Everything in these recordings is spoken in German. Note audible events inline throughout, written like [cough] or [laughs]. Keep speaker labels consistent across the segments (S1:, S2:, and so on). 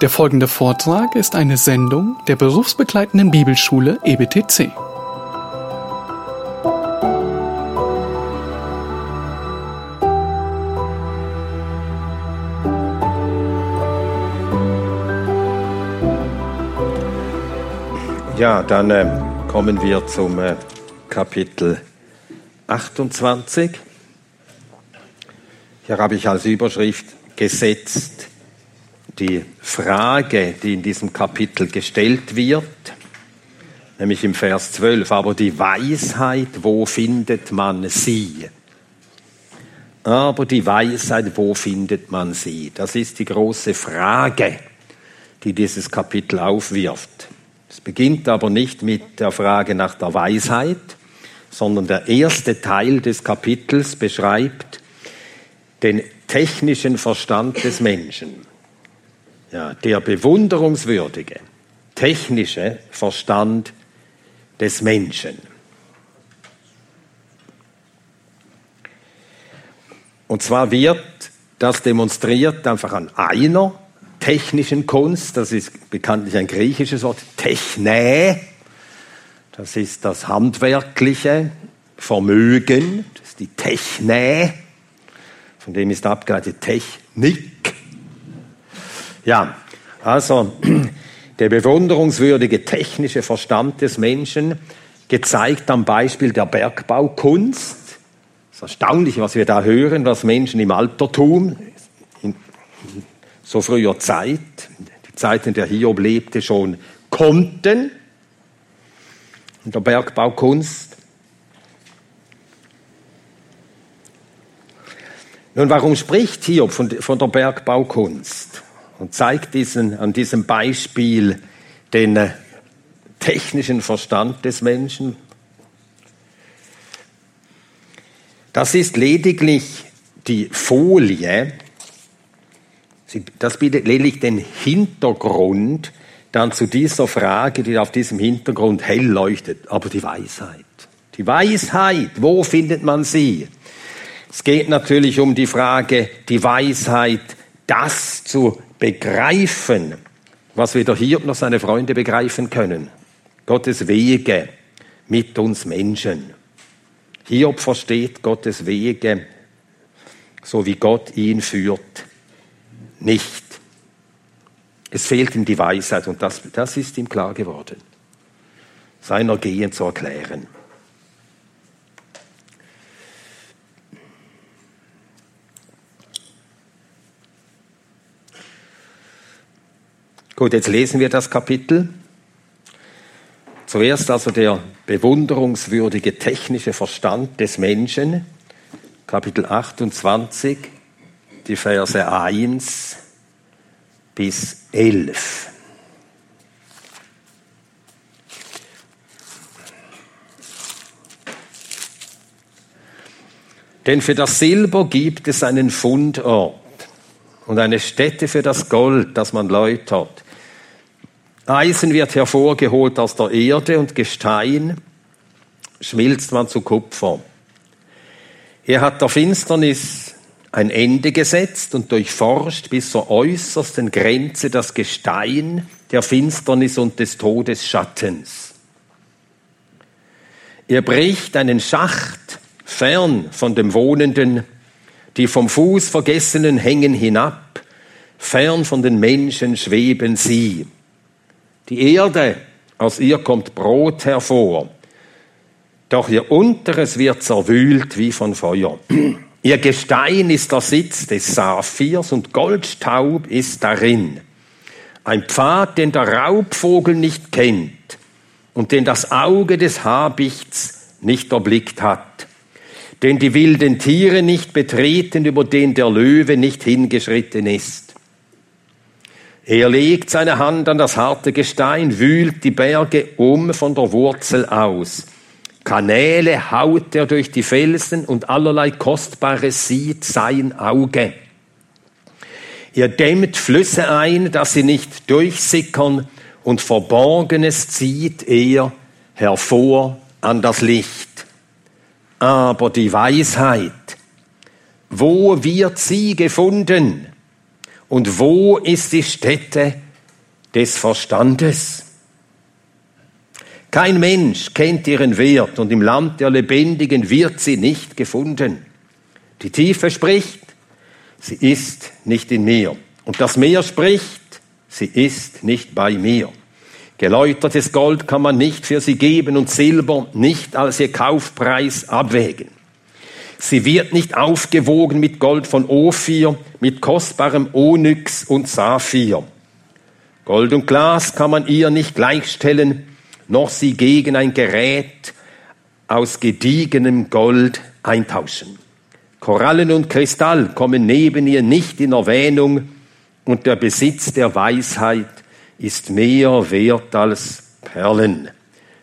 S1: Der folgende Vortrag ist eine Sendung der berufsbegleitenden Bibelschule EBTC.
S2: Ja, dann äh, kommen wir zum äh, Kapitel 28. Hier habe ich als Überschrift gesetzt die Frage, die in diesem Kapitel gestellt wird, nämlich im Vers 12, aber die Weisheit, wo findet man sie? Aber die Weisheit, wo findet man sie? Das ist die große Frage, die dieses Kapitel aufwirft. Es beginnt aber nicht mit der Frage nach der Weisheit, sondern der erste Teil des Kapitels beschreibt den technischen Verstand des Menschen. Ja, der bewunderungswürdige technische Verstand des Menschen. Und zwar wird das demonstriert einfach an einer technischen Kunst, das ist bekanntlich ein griechisches Wort, Techne, das ist das handwerkliche Vermögen, das ist die Techne, von dem ist abgeleitet Technik. Ja, also [clears throat] der bewunderungswürdige technische Verstand des Menschen, gezeigt am Beispiel der Bergbaukunst. Es ist erstaunlich, was wir da hören, was Menschen im Altertum, in so früher Zeit, die Zeit, in der Hiob lebte, schon konnten in der Bergbaukunst. Nun, warum spricht Hiob von, von der Bergbaukunst und zeigt diesen, an diesem Beispiel den äh, technischen Verstand des Menschen? Das ist lediglich die Folie, das bietet lediglich den Hintergrund dann zu dieser Frage, die auf diesem Hintergrund hell leuchtet. Aber die Weisheit. Die Weisheit, wo findet man sie? Es geht natürlich um die Frage, die Weisheit, das zu begreifen, was weder Hiob noch seine Freunde begreifen können. Gottes Wege mit uns Menschen. Hiob versteht Gottes Wege, so wie Gott ihn führt, nicht. Es fehlt ihm die Weisheit und das, das ist ihm klar geworden, seiner Gehen zu erklären. Gut, jetzt lesen wir das Kapitel. Zuerst also der bewunderungswürdige technische Verstand des Menschen, Kapitel 28, die Verse 1 bis 11. Denn für das Silber gibt es einen Fundort und eine Stätte für das Gold, das man läutert. Eisen wird hervorgeholt aus der Erde und Gestein schmilzt man zu Kupfer. Er hat der Finsternis ein Ende gesetzt und durchforscht bis zur äußersten Grenze das Gestein der Finsternis und des Todesschattens. Er bricht einen Schacht fern von dem Wohnenden, die vom Fuß vergessenen hängen hinab, fern von den Menschen schweben sie. Die Erde, aus ihr kommt Brot hervor, doch ihr Unteres wird zerwühlt wie von Feuer. [clears throat] Ihr Gestein ist der Sitz des Saphirs und Goldstaub ist darin. Ein Pfad, den der Raubvogel nicht kennt und den das Auge des Habichts nicht erblickt hat, den die wilden Tiere nicht betreten, über den der Löwe nicht hingeschritten ist. Er legt seine Hand an das harte Gestein, wühlt die Berge um von der Wurzel aus. Kanäle haut er durch die Felsen und allerlei Kostbares sieht sein Auge. Er dämmt Flüsse ein, dass sie nicht durchsickern und Verborgenes zieht er hervor an das Licht. Aber die Weisheit, wo wird sie gefunden? Und wo ist die Stätte des Verstandes. Kein Mensch kennt ihren Wert und im Land der Lebendigen wird sie nicht gefunden. Die Tiefe spricht, sie ist nicht in mir. Und das Meer spricht, sie ist nicht bei mir. Geläutertes Gold kann man nicht für sie geben und Silber nicht als ihr Kaufpreis abwägen. Sie wird nicht aufgewogen mit Gold von Ophir, mit kostbarem Onyx und Saphir. Gold und Glas kann man ihr nicht gleichstellen, noch sie gegen ein Gerät aus gediegenem Gold eintauschen. Korallen und Kristall kommen neben ihr nicht in Erwähnung und der Besitz der Weisheit ist mehr wert als Perlen.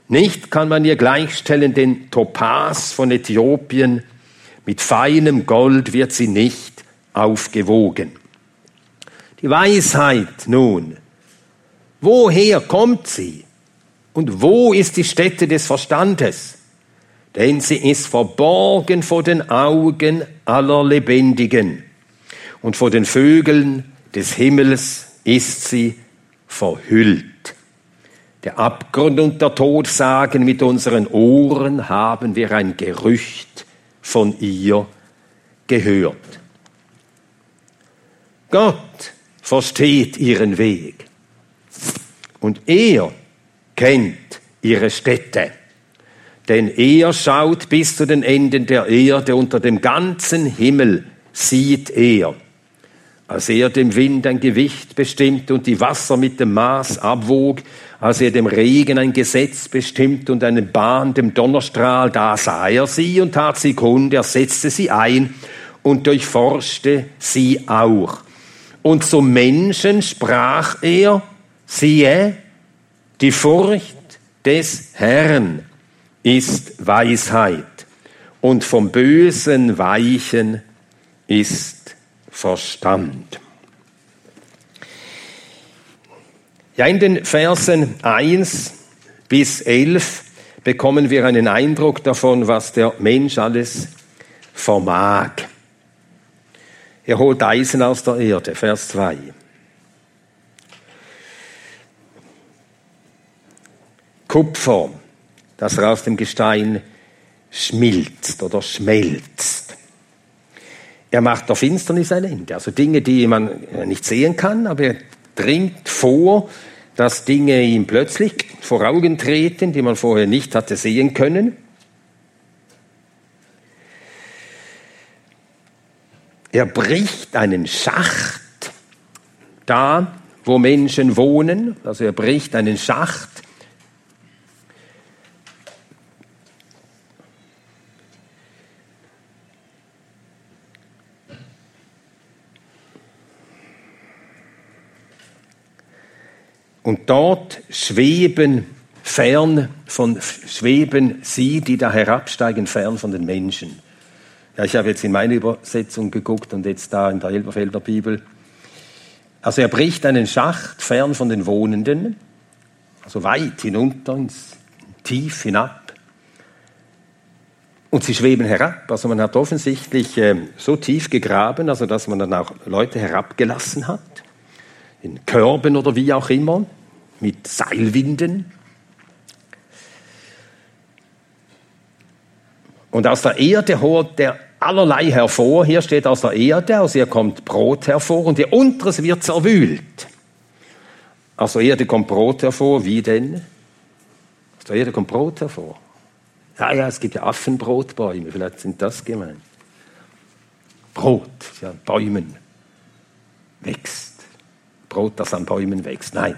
S2: Nicht kann man ihr gleichstellen den Topaz von Äthiopien, mit feinem Gold wird sie nicht aufgewogen. Die Weisheit nun, woher kommt sie? Und wo ist die Stätte des Verstandes? Denn sie ist verborgen vor den Augen aller Lebendigen. Und vor den Vögeln des Himmels ist sie verhüllt. Der Abgrund und der Tod sagen, mit unseren Ohren haben wir ein Gerücht von ihr gehört. Gott versteht ihren Weg und er kennt ihre Städte. Denn er schaut bis zu den Enden der Erde, unter dem ganzen Himmel sieht er. Als er dem Wind ein Gewicht bestimmte und die Wasser mit dem Maß abwog, als er dem Regen ein Gesetz bestimmt und eine Bahn dem Donnerstrahl, da sah er sie und tat sie kund, er setzte sie ein und durchforschte sie auch. Und zum Menschen sprach er, siehe, die Furcht des Herrn ist Weisheit und vom Bösen weichen ist Verstand. Ja, in den Versen 1 bis 11 bekommen wir einen Eindruck davon, was der Mensch alles vermag. Er holt Eisen aus der Erde, Vers 2. Kupfer, das aus dem Gestein schmilzt oder schmelzt. Er macht der Finsternis ein Ende. Also Dinge, die man nicht sehen kann, aber er dringt vor, dass Dinge ihm plötzlich vor Augen treten, die man vorher nicht hatte sehen können. Er bricht einen Schacht da, wo Menschen wohnen. Also er bricht einen Schacht Und dort schweben fern von, schweben sie, die da herabsteigen, fern von den Menschen. Ja, ich habe jetzt in meine Übersetzung geguckt und jetzt da in der Elberfelder Bibel. Also er bricht einen Schacht fern von den Wohnenden, also weit hinunter, ins tief hinab. Und sie schweben herab. Also man hat offensichtlich äh, so tief gegraben, also dass man dann auch Leute herabgelassen hat in Körben oder wie auch immer, mit Seilwinden. Und aus der Erde holt der allerlei hervor. Hier steht aus der Erde, aus ihr kommt Brot hervor und ihr Unteres wird zerwühlt. Aus der Erde kommt Brot hervor, wie denn? Aus der Erde kommt Brot hervor. Ja, ja, es gibt ja Affenbrotbäume, vielleicht sind das gemeint. Brot, ja, Bäumen wächst. Brot, das an Bäumen wächst. Nein,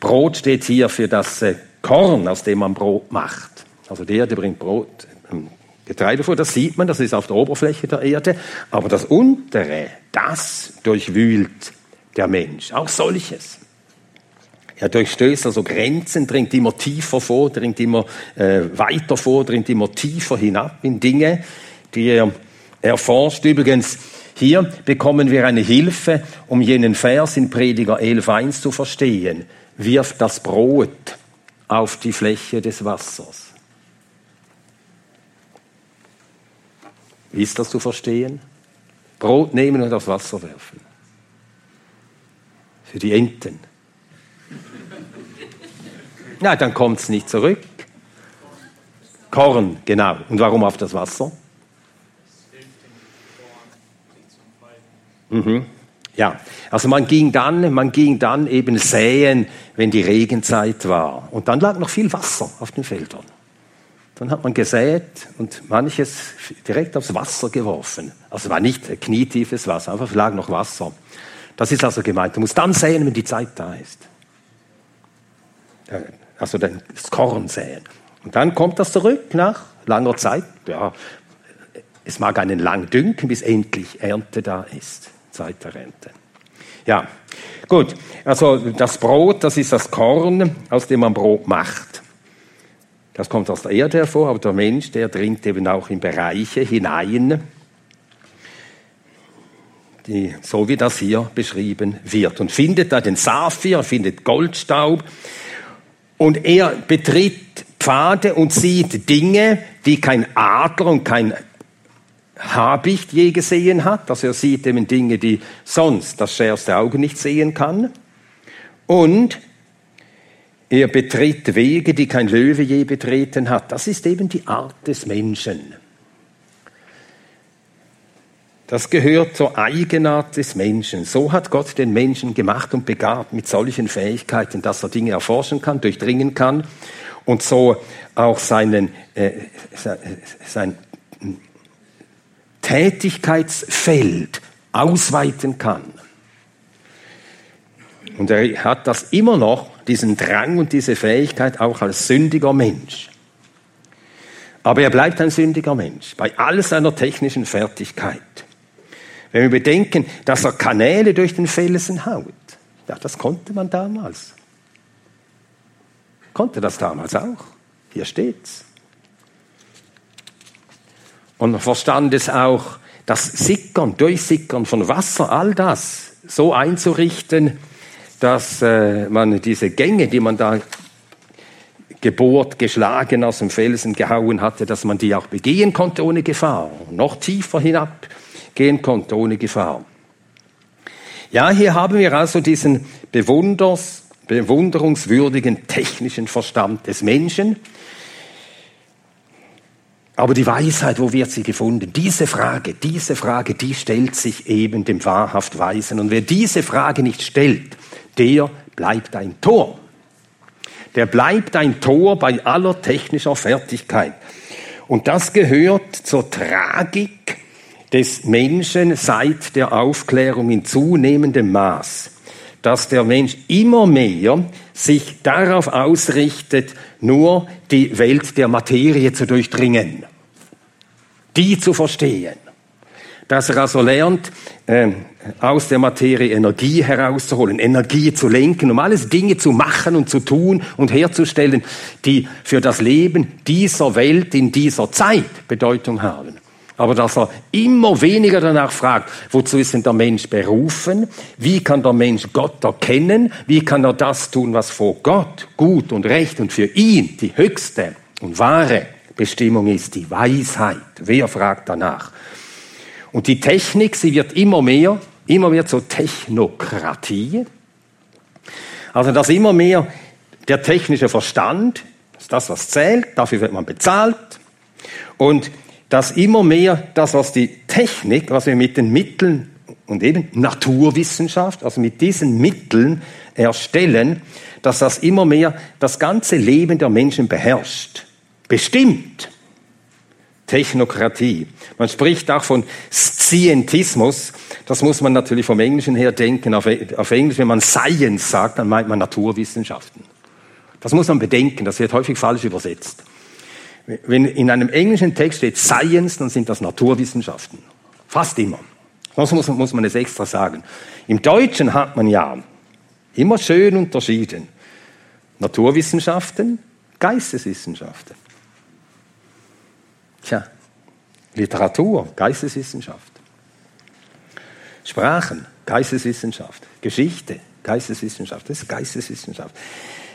S2: Brot steht hier für das äh, Korn, aus dem man Brot macht. Also der, der bringt Brot, ähm, Getreide vor, das sieht man, das ist auf der Oberfläche der Erde. Aber das untere, das durchwühlt der Mensch. Auch solches. Er durchstößt also Grenzen, dringt immer tiefer vor, dringt immer äh, weiter vor, dringt immer tiefer hinab in Dinge, die er erforscht. Übrigens, hier bekommen wir eine Hilfe, um jenen Vers in Prediger 11.1 zu verstehen. Wirft das Brot auf die Fläche des Wassers. Wie ist das zu verstehen? Brot nehmen und aufs Wasser werfen. Für die Enten. [laughs] Na, dann kommt es nicht zurück. Korn, genau. Und warum auf das Wasser? Mhm. Ja, also man ging dann, man ging dann eben säen, wenn die Regenzeit war. Und dann lag noch viel Wasser auf den Feldern. Dann hat man gesät und manches direkt aufs Wasser geworfen. Also war nicht knietiefes Wasser, einfach lag noch Wasser. Das ist also gemeint. Du musst dann säen, wenn die Zeit da ist. Also das Korn säen. Und dann kommt das zurück nach langer Zeit. Ja, es mag einen lang dünken, bis endlich Ernte da ist. Zeit der Rente. Ja, gut. Also das Brot, das ist das Korn, aus dem man Brot macht. Das kommt aus der Erde hervor, aber der Mensch, der dringt eben auch in Bereiche hinein, die, so wie das hier beschrieben wird. Und findet da den Saphir, findet Goldstaub. Und er betritt Pfade und sieht Dinge, die kein Adler und kein Habicht je gesehen hat. Also er sieht eben Dinge, die sonst das schärfste Auge nicht sehen kann. Und er betritt Wege, die kein Löwe je betreten hat. Das ist eben die Art des Menschen. Das gehört zur Eigenart des Menschen. So hat Gott den Menschen gemacht und begabt mit solchen Fähigkeiten, dass er Dinge erforschen kann, durchdringen kann und so auch seinen, äh, sein Tätigkeitsfeld ausweiten kann. Und er hat das immer noch diesen Drang und diese Fähigkeit auch als sündiger Mensch. Aber er bleibt ein sündiger Mensch bei all seiner technischen Fertigkeit. Wenn wir bedenken, dass er Kanäle durch den Felsen haut, ja, das konnte man damals. Konnte das damals auch. Hier steht's. Und verstand es auch, das Sickern, Durchsickern von Wasser, all das so einzurichten, dass äh, man diese Gänge, die man da gebohrt, geschlagen aus dem Felsen gehauen hatte, dass man die auch begehen konnte ohne Gefahr, noch tiefer hinabgehen konnte ohne Gefahr. Ja, hier haben wir also diesen Bewunders, bewunderungswürdigen technischen Verstand des Menschen. Aber die Weisheit, wo wird sie gefunden? Diese Frage, diese Frage, die stellt sich eben dem wahrhaft Weisen. Und wer diese Frage nicht stellt, der bleibt ein Tor. Der bleibt ein Tor bei aller technischer Fertigkeit. Und das gehört zur Tragik des Menschen seit der Aufklärung in zunehmendem Maß, dass der Mensch immer mehr sich darauf ausrichtet, nur die Welt der Materie zu durchdringen, die zu verstehen. Dass er also lernt, äh, aus der Materie Energie herauszuholen, Energie zu lenken, um alles Dinge zu machen und zu tun und herzustellen, die für das Leben dieser Welt in dieser Zeit Bedeutung haben. Aber dass er immer weniger danach fragt, wozu ist denn der Mensch berufen? Wie kann der Mensch Gott erkennen? Wie kann er das tun, was vor Gott gut und recht und für ihn die höchste und wahre Bestimmung ist? Die Weisheit. Wer fragt danach? Und die Technik, sie wird immer mehr immer mehr zur Technokratie. Also dass immer mehr der technische Verstand, das ist das, was zählt, dafür wird man bezahlt. Und dass immer mehr das, was die Technik, was wir mit den Mitteln und eben Naturwissenschaft, also mit diesen Mitteln erstellen, dass das immer mehr das ganze Leben der Menschen beherrscht, bestimmt. Technokratie. Man spricht auch von Scientismus. Das muss man natürlich vom Englischen her denken. Auf, auf Englisch, wenn man Science sagt, dann meint man Naturwissenschaften. Das muss man bedenken. Das wird häufig falsch übersetzt. Wenn in einem englischen Text steht Science, dann sind das Naturwissenschaften. Fast immer. Sonst muss, muss man es extra sagen. Im Deutschen hat man ja immer schön unterschieden. Naturwissenschaften, Geisteswissenschaften. Tja, Literatur, Geisteswissenschaft. Sprachen, Geisteswissenschaft. Geschichte, Geisteswissenschaft. Das ist Geisteswissenschaft.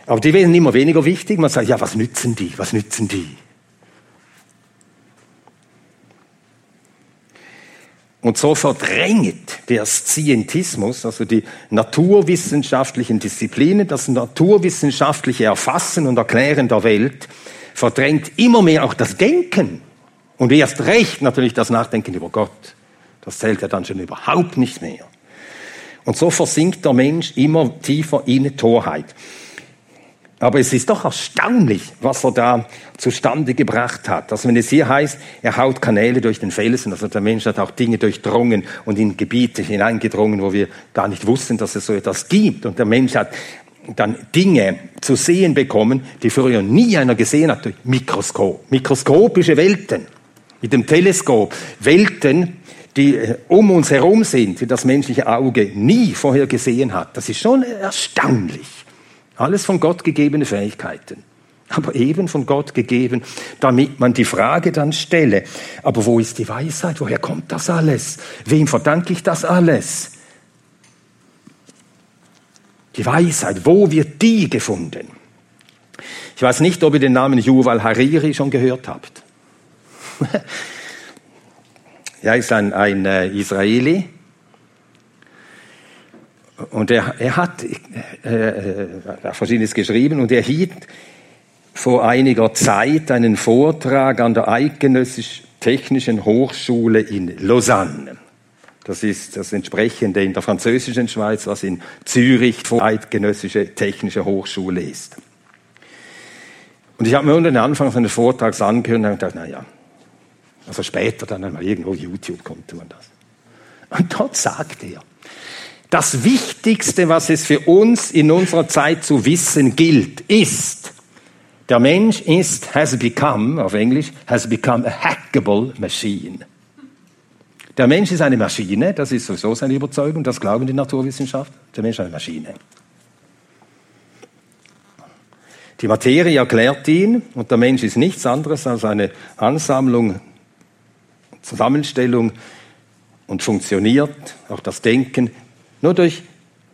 S2: Aber die werden immer weniger wichtig. Man sagt, ja, was nützen die? Was nützen die? Und so verdrängt der Scientismus, also die naturwissenschaftlichen Disziplinen, das naturwissenschaftliche Erfassen und Erklären der Welt, verdrängt immer mehr auch das Denken. Und erst recht natürlich das Nachdenken über Gott. Das zählt ja dann schon überhaupt nicht mehr. Und so versinkt der Mensch immer tiefer in Torheit. Aber es ist doch erstaunlich, was er da zustande gebracht hat. Also wenn es hier heißt, er haut Kanäle durch den Felsen, also der Mensch hat auch Dinge durchdrungen und in Gebiete hineingedrungen, wo wir gar nicht wussten, dass es so etwas gibt. Und der Mensch hat dann Dinge zu sehen bekommen, die früher nie einer gesehen hat, durch Mikroskop. Mikroskopische Welten. Mit dem Teleskop. Welten, die äh, um uns herum sind, die das menschliche Auge nie vorher gesehen hat. Das ist schon erstaunlich. Alles von Gott gegebene Fähigkeiten. Aber eben von Gott gegeben, damit man die Frage dann stelle, aber wo ist die Weisheit? Woher kommt das alles? Wem verdanke ich das alles? Die Weisheit, wo wird die gefunden? Ich weiß nicht, ob ihr den Namen Yuval Hariri schon gehört habt. [laughs] er ist ein, ein äh, Israeli, und er, er hat äh, äh, Verschiedenes geschrieben und er hielt vor einiger Zeit einen Vortrag an der Eidgenössisch Technischen Hochschule in Lausanne. Das ist das entsprechende in der französischen Schweiz, was in Zürich die Eidgenössische Technische Hochschule ist. Und ich habe mir unter den Anfang seines Vortrags angehört und gedacht, naja, also später dann einmal irgendwo YouTube kommt man das. Und dort sagt er, das Wichtigste, was es für uns in unserer Zeit zu wissen gilt, ist, der Mensch ist, has become, auf Englisch, has become a hackable machine. Der Mensch ist eine Maschine, das ist sowieso seine Überzeugung, das glauben die Naturwissenschaftler. Der Mensch ist eine Maschine. Die Materie erklärt ihn und der Mensch ist nichts anderes als eine Ansammlung, Zusammenstellung und funktioniert, auch das Denken, nur durch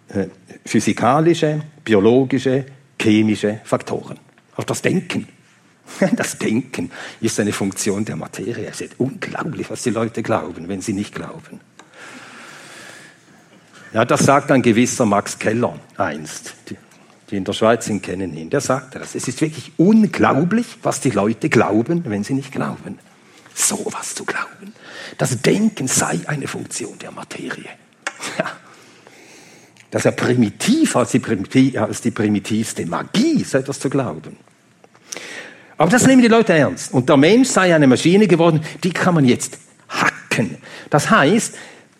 S2: äh, physikalische, biologische, chemische Faktoren. Auch das Denken. [laughs] Das Denken ist eine Funktion der Materie. Es ist unglaublich, was die Leute glauben, wenn sie nicht glauben. Ja, das sagt ein gewisser Max Keller einst. Die, in der Schweiz sind, kennen ihn. Der sagte das. Es ist wirklich unglaublich, was die Leute glauben, wenn sie nicht glauben. So was zu glauben. Das Denken sei eine Funktion der Materie. [laughs] Ja. Das ist ja primitiv als die, als die primitivste Magie, so etwas zu glauben. Aber das nehmen die Leute ernst. Und der Mensch sei eine Maschine geworden, die kann man jetzt hacken. Das heißt,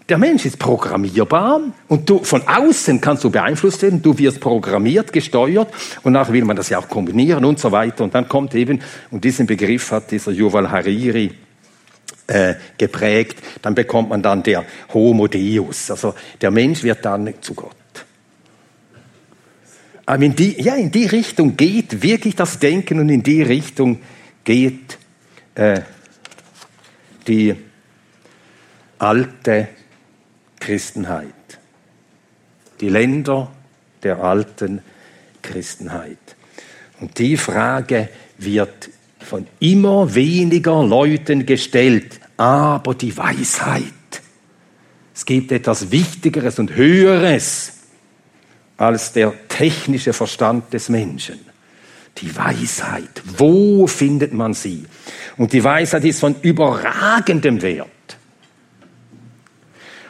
S2: der Mensch ist programmierbar und du, von außen kannst du beeinflusst werden, du wirst programmiert, gesteuert und nachher will man das ja auch kombinieren und so weiter. Und dann kommt eben, und diesen Begriff hat dieser Yuval Hariri äh, geprägt, dann bekommt man dann der Homo Deus, also der Mensch wird dann zu Gott. Aber in die, ja, in die Richtung geht wirklich das Denken und in die Richtung geht äh, die alte Christenheit. Die Länder der alten Christenheit. Und die Frage wird von immer weniger Leuten gestellt. Aber die Weisheit. Es gibt etwas Wichtigeres und Höheres als der technische Verstand des Menschen. Die Weisheit, wo findet man sie? Und die Weisheit ist von überragendem Wert.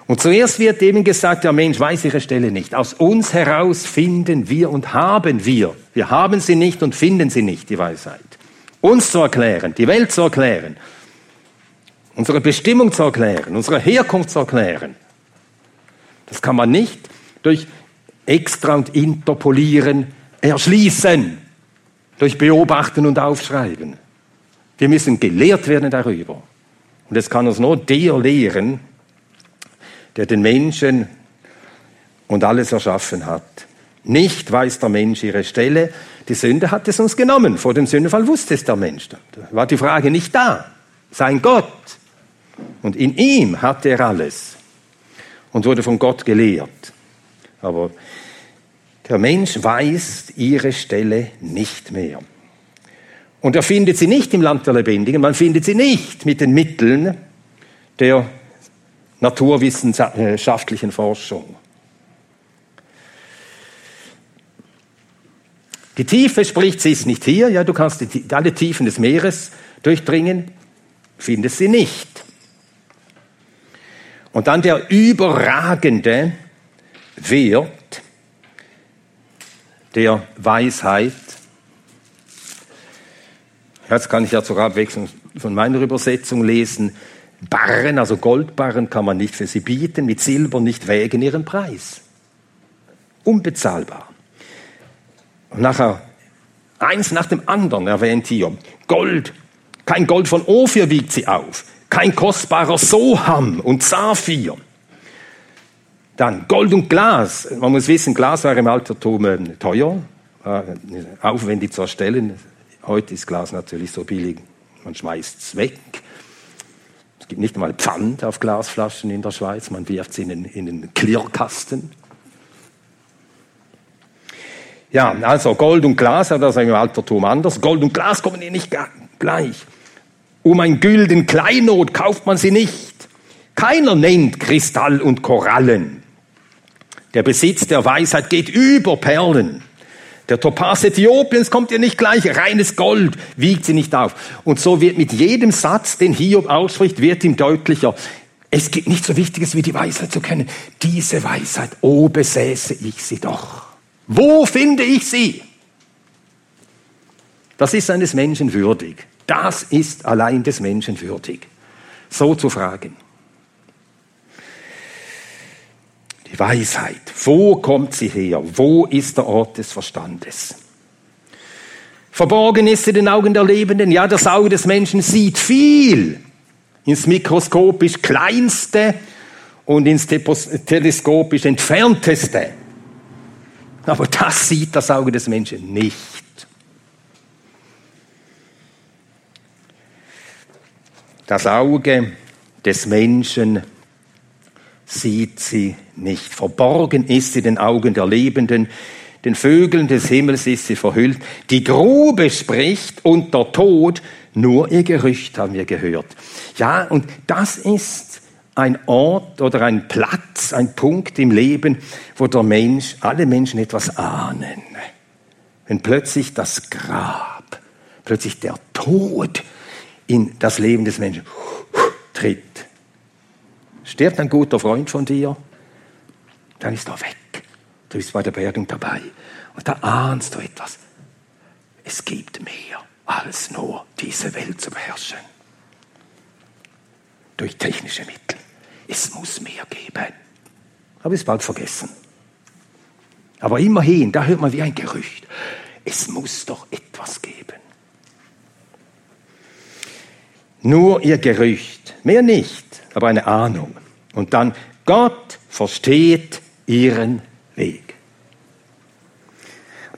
S2: Und zuerst wird eben gesagt, der Mensch weiß ihre Stelle nicht. Aus uns heraus finden wir und haben wir. Wir haben sie nicht und finden sie nicht, die Weisheit. Uns zu erklären, die Welt zu erklären, unsere Bestimmung zu erklären, unsere Herkunft zu erklären. Das kann man nicht durch extra und interpolieren, erschließen, durch Beobachten und Aufschreiben. Wir müssen gelehrt werden darüber. Und es kann uns nur der lehren, der den Menschen und alles erschaffen hat. Nicht weiß der Mensch ihre Stelle. Die Sünde hat es uns genommen. Vor dem Sündenfall wusste es der Mensch. Da war die Frage nicht da. Sein Gott. Und in ihm hatte er alles. Und wurde von Gott gelehrt. Aber der Mensch weiß ihre Stelle nicht mehr. Und er findet sie nicht im Land der Lebendigen, man findet sie nicht mit den Mitteln der naturwissenschaftlichen Forschung. Die Tiefe spricht, sie ist nicht hier. Ja, du kannst die, alle Tiefen des Meeres durchdringen, findest sie nicht. Und dann der überragende Wert der Weisheit. Jetzt kann ich ja zur Abwechslung von meiner Übersetzung lesen. Barren, also Goldbarren, kann man nicht für sie bieten, mit Silber nicht wägen ihren Preis. Unbezahlbar. Und nachher eins nach dem anderen erwähnt hier. Gold, kein Gold von Ophir wiegt sie auf, kein kostbarer Soham und Saphir. Dann Gold und Glas. Man muss wissen, Glas war im Altertum äh, teuer, äh, aufwendig zu erstellen. Heute ist Glas natürlich so billig, man schmeißt es weg. Es gibt nicht einmal Pfand auf Glasflaschen in der Schweiz, man wirft sie in den, Klirrkasten. Ja, also Gold und Glas, das ist im Altertum anders. Gold und Glas kommen hier nicht gleich. Um ein gülden Kleinod kauft man sie nicht. Keiner nennt Kristall und Korallen. Der Besitz der Weisheit geht über Perlen. Der Topas Äthiopiens kommt ihr nicht gleich, reines Gold wiegt sie nicht auf. Und so wird mit jedem Satz, den Hiob ausspricht, wird ihm deutlicher, es gibt nichts so Wichtiges wie die Weisheit zu kennen. Diese Weisheit, oh, besäße ich sie doch. Wo finde ich sie? Das ist eines Menschen würdig. Das ist allein des Menschen würdig. So zu fragen. Die Weisheit. Wo kommt sie her? Wo ist der Ort des Verstandes? Verborgen ist sie den Augen der Lebenden. Ja, das Auge des Menschen sieht viel. Ins mikroskopisch kleinste und ins teleskopisch entfernteste. Aber das sieht das Auge des Menschen nicht. Das Auge des Menschen sieht sie nicht. Verborgen ist sie den Augen der Lebenden. Den Vögeln des Himmels ist sie verhüllt. Die Grube spricht und der Tod, nur ihr Gerücht haben wir gehört. Ja, und das ist ein Ort oder ein Platz, ein Punkt im Leben, wo der Mensch, alle Menschen etwas ahnen. Wenn plötzlich das Grab, plötzlich der Tod in das Leben des Menschen tritt. Stirbt ein guter Freund von dir, dann ist er weg. Du bist bei der Bergung dabei. Und da ahnst du etwas. Es gibt mehr als nur diese Welt zu beherrschen. Durch technische Mittel. Es muss mehr geben. Habe ich es bald vergessen. Aber immerhin, da hört man wie ein Gerücht. Es muss doch etwas geben. Nur ihr Gerücht, mehr nicht, aber eine Ahnung. Und dann, Gott versteht ihren Weg.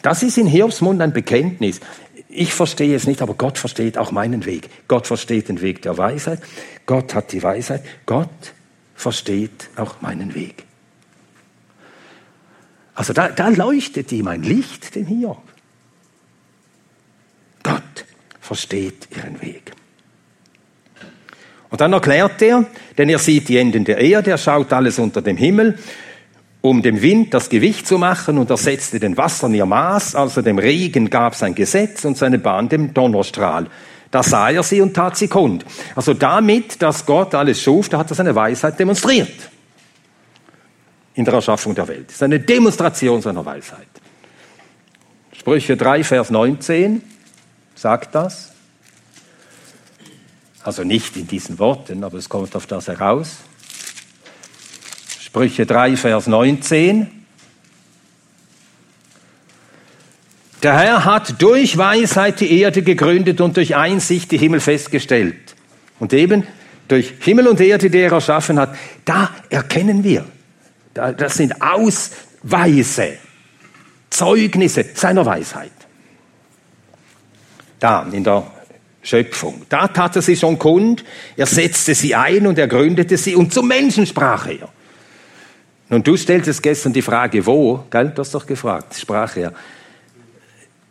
S2: Das ist in Hiobs Mund ein Bekenntnis. Ich verstehe es nicht, aber Gott versteht auch meinen Weg. Gott versteht den Weg der Weisheit. Gott hat die Weisheit. Gott versteht auch meinen Weg. Also da, da leuchtet ihm ein Licht, dem Hiob. Gott versteht ihren Weg. Und dann erklärt er, denn er sieht die Enden der Erde, er schaut alles unter dem Himmel, um dem Wind das Gewicht zu machen und er setzte den Wassern ihr Maß, also dem Regen gab sein Gesetz und seine Bahn dem Donnerstrahl. Da sah er sie und tat sie kund. Also damit, dass Gott alles schuf, da hat er seine Weisheit demonstriert. In der Erschaffung der Welt. Das ist eine Demonstration seiner Weisheit. Sprüche 3, Vers 19 sagt das. Also nicht in diesen Worten, aber es kommt auf das heraus. Sprüche 3, Vers 19. Der Herr hat durch Weisheit die Erde gegründet und durch Einsicht die Himmel festgestellt. Und eben durch Himmel und Erde, die er erschaffen hat, da erkennen wir, das sind Ausweise, Zeugnisse seiner Weisheit. Da in der Schöpfung, da tat er sie schon kund, er setzte sie ein und er gründete sie und zum Menschen sprach er. Nun, du stelltest gestern die Frage, wo, gell, du hast doch gefragt, sprach er.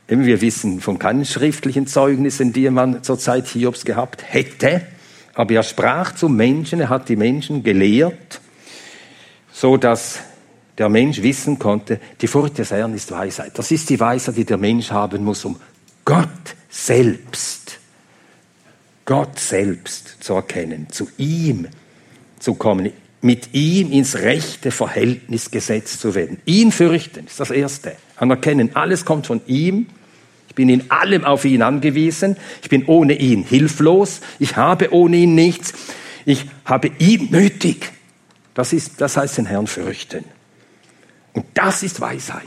S2: Wir wissen von keinen schriftlichen Zeugnissen, die man zur Zeit Hiobs gehabt hätte. aber er sprach zum Menschen, er hat die Menschen gelehrt, so dass der Mensch wissen konnte, die Furcht des Herrn ist Weisheit. Das ist die Weisheit, die der Mensch haben muss, um Gott selbst, Gott selbst zu erkennen, zu ihm zu kommen, mit ihm ins rechte Verhältnis gesetzt zu werden. Ihn fürchten ist das Erste. Anerkennen, alles kommt von ihm. Ich bin in allem auf ihn angewiesen. Ich bin ohne ihn hilflos. Ich habe ohne ihn nichts. Ich habe ihn nötig. Das, ist, das heißt den Herrn fürchten. Und das ist Weisheit.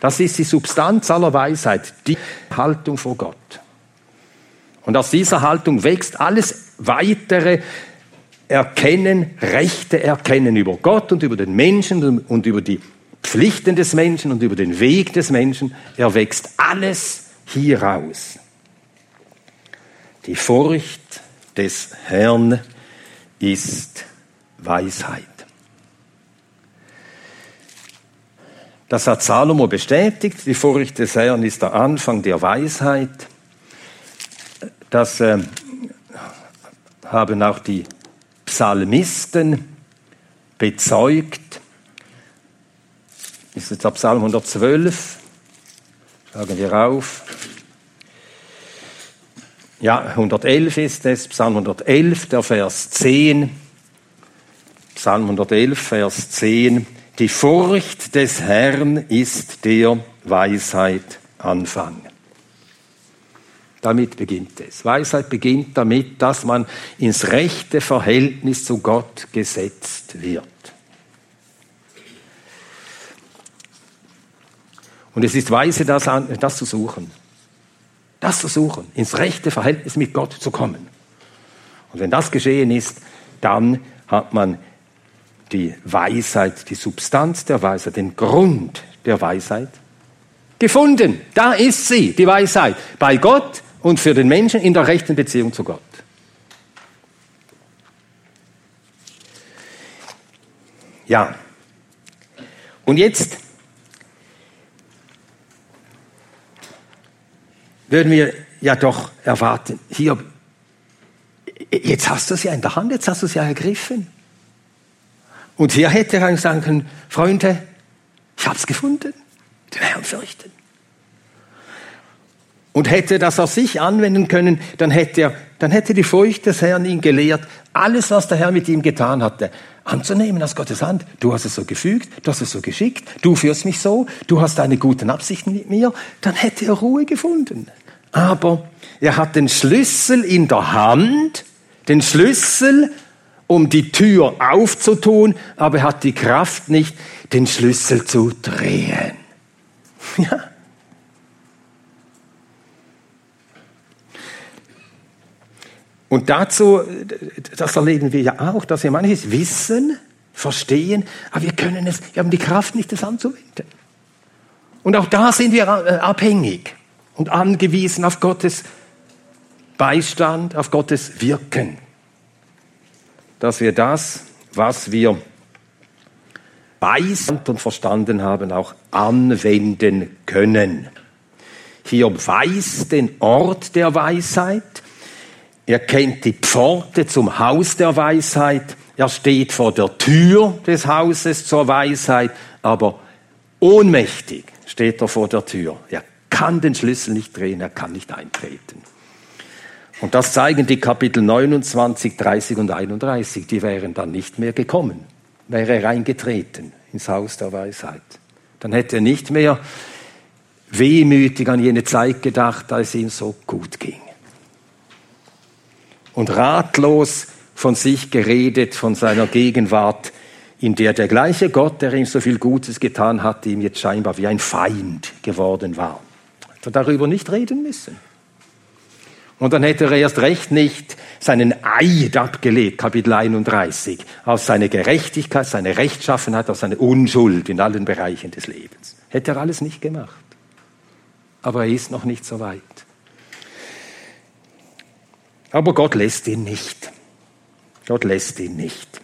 S2: Das ist die Substanz aller Weisheit, die Haltung vor Gott. Und aus dieser Haltung wächst alles weitere Erkennen, rechte Erkennen über Gott und über den Menschen und über die Pflichten des Menschen und über den Weg des Menschen. Er wächst alles hieraus. Die Furcht des Herrn ist Weisheit. Das hat Salomo bestätigt. Die Furcht des Herrn ist der Anfang der Weisheit. Das äh, haben auch die Psalmisten bezeugt. Ist jetzt ab Psalm 112. Schlagen wir auf. Ja, 111 ist es, Psalm 111, der Vers 10. Psalm 111, Vers 10. Die Furcht des Herrn ist der Weisheit Anfang. Damit beginnt es. Weisheit beginnt damit, dass man ins rechte Verhältnis zu Gott gesetzt wird. Und es ist weise, das, das zu suchen. Das zu suchen, ins rechte Verhältnis mit Gott zu kommen. Und wenn das geschehen ist, dann hat man die Weisheit, die Substanz der Weisheit, den Grund der Weisheit gefunden. Da ist sie, die Weisheit. Bei Gott und für den Menschen in der rechten Beziehung zu Gott. Ja. Und jetzt würden wir ja doch erwarten, hier, jetzt hast du es ja in der Hand, jetzt hast du es ja ergriffen. Und hier hätte er sagen können, Freunde, ich habe es gefunden, den Herrn fürchten. Und hätte das auf sich anwenden können, dann hätte er, dann hätte die Furcht des Herrn ihn gelehrt, alles, was der Herr mit ihm getan hatte, anzunehmen aus Gottes Hand. Du hast es so gefügt, du hast es so geschickt, du führst mich so, du hast deine guten Absichten mit mir, dann hätte er Ruhe gefunden. Aber er hat den Schlüssel in der Hand, den Schlüssel um die Tür aufzutun, aber er hat die Kraft nicht, den Schlüssel zu drehen. [laughs] Ja. Und dazu, das erleben wir ja auch, dass wir manches wissen, verstehen, aber wir können es, wir haben die Kraft nicht, das anzuwenden. Und auch da sind wir äh, abhängig und angewiesen auf Gottes Beistand, auf Gottes Wirken dass wir das, was wir weiß und verstanden haben, auch anwenden können. Hier weiß den Ort der Weisheit, er kennt die Pforte zum Haus der Weisheit, er steht vor der Tür des Hauses zur Weisheit, aber ohnmächtig steht er vor der Tür. Er kann den Schlüssel nicht drehen, er kann nicht eintreten. Und das zeigen die Kapitel 29, 30 und 31. Die wären dann nicht mehr gekommen, wäre er reingetreten ins Haus der Weisheit. Dann hätte er nicht mehr wehmütig an jene Zeit gedacht, als es ihm so gut ging. Und ratlos von sich geredet, von seiner Gegenwart, in der der gleiche Gott, der ihm so viel Gutes getan hat, ihm jetzt scheinbar wie ein Feind geworden war. Hat er darüber nicht reden müssen. Und dann hätte er erst recht nicht seinen Eid abgelegt, Kapitel 31, auf seine Gerechtigkeit, seine Rechtschaffenheit, auf seine Unschuld in allen Bereichen des Lebens. Hätte er alles nicht gemacht. Aber er ist noch nicht so weit. Aber Gott lässt ihn nicht. Gott lässt ihn nicht.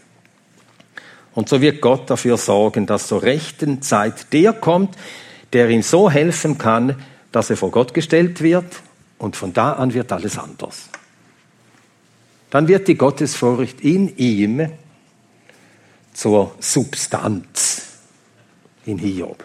S2: Und so wird Gott dafür sorgen, dass zur rechten Zeit der kommt, der ihm so helfen kann, dass er vor Gott gestellt wird und von da an wird alles anders. dann wird die Gottesfurcht in ihm zur Substanz in Hiob.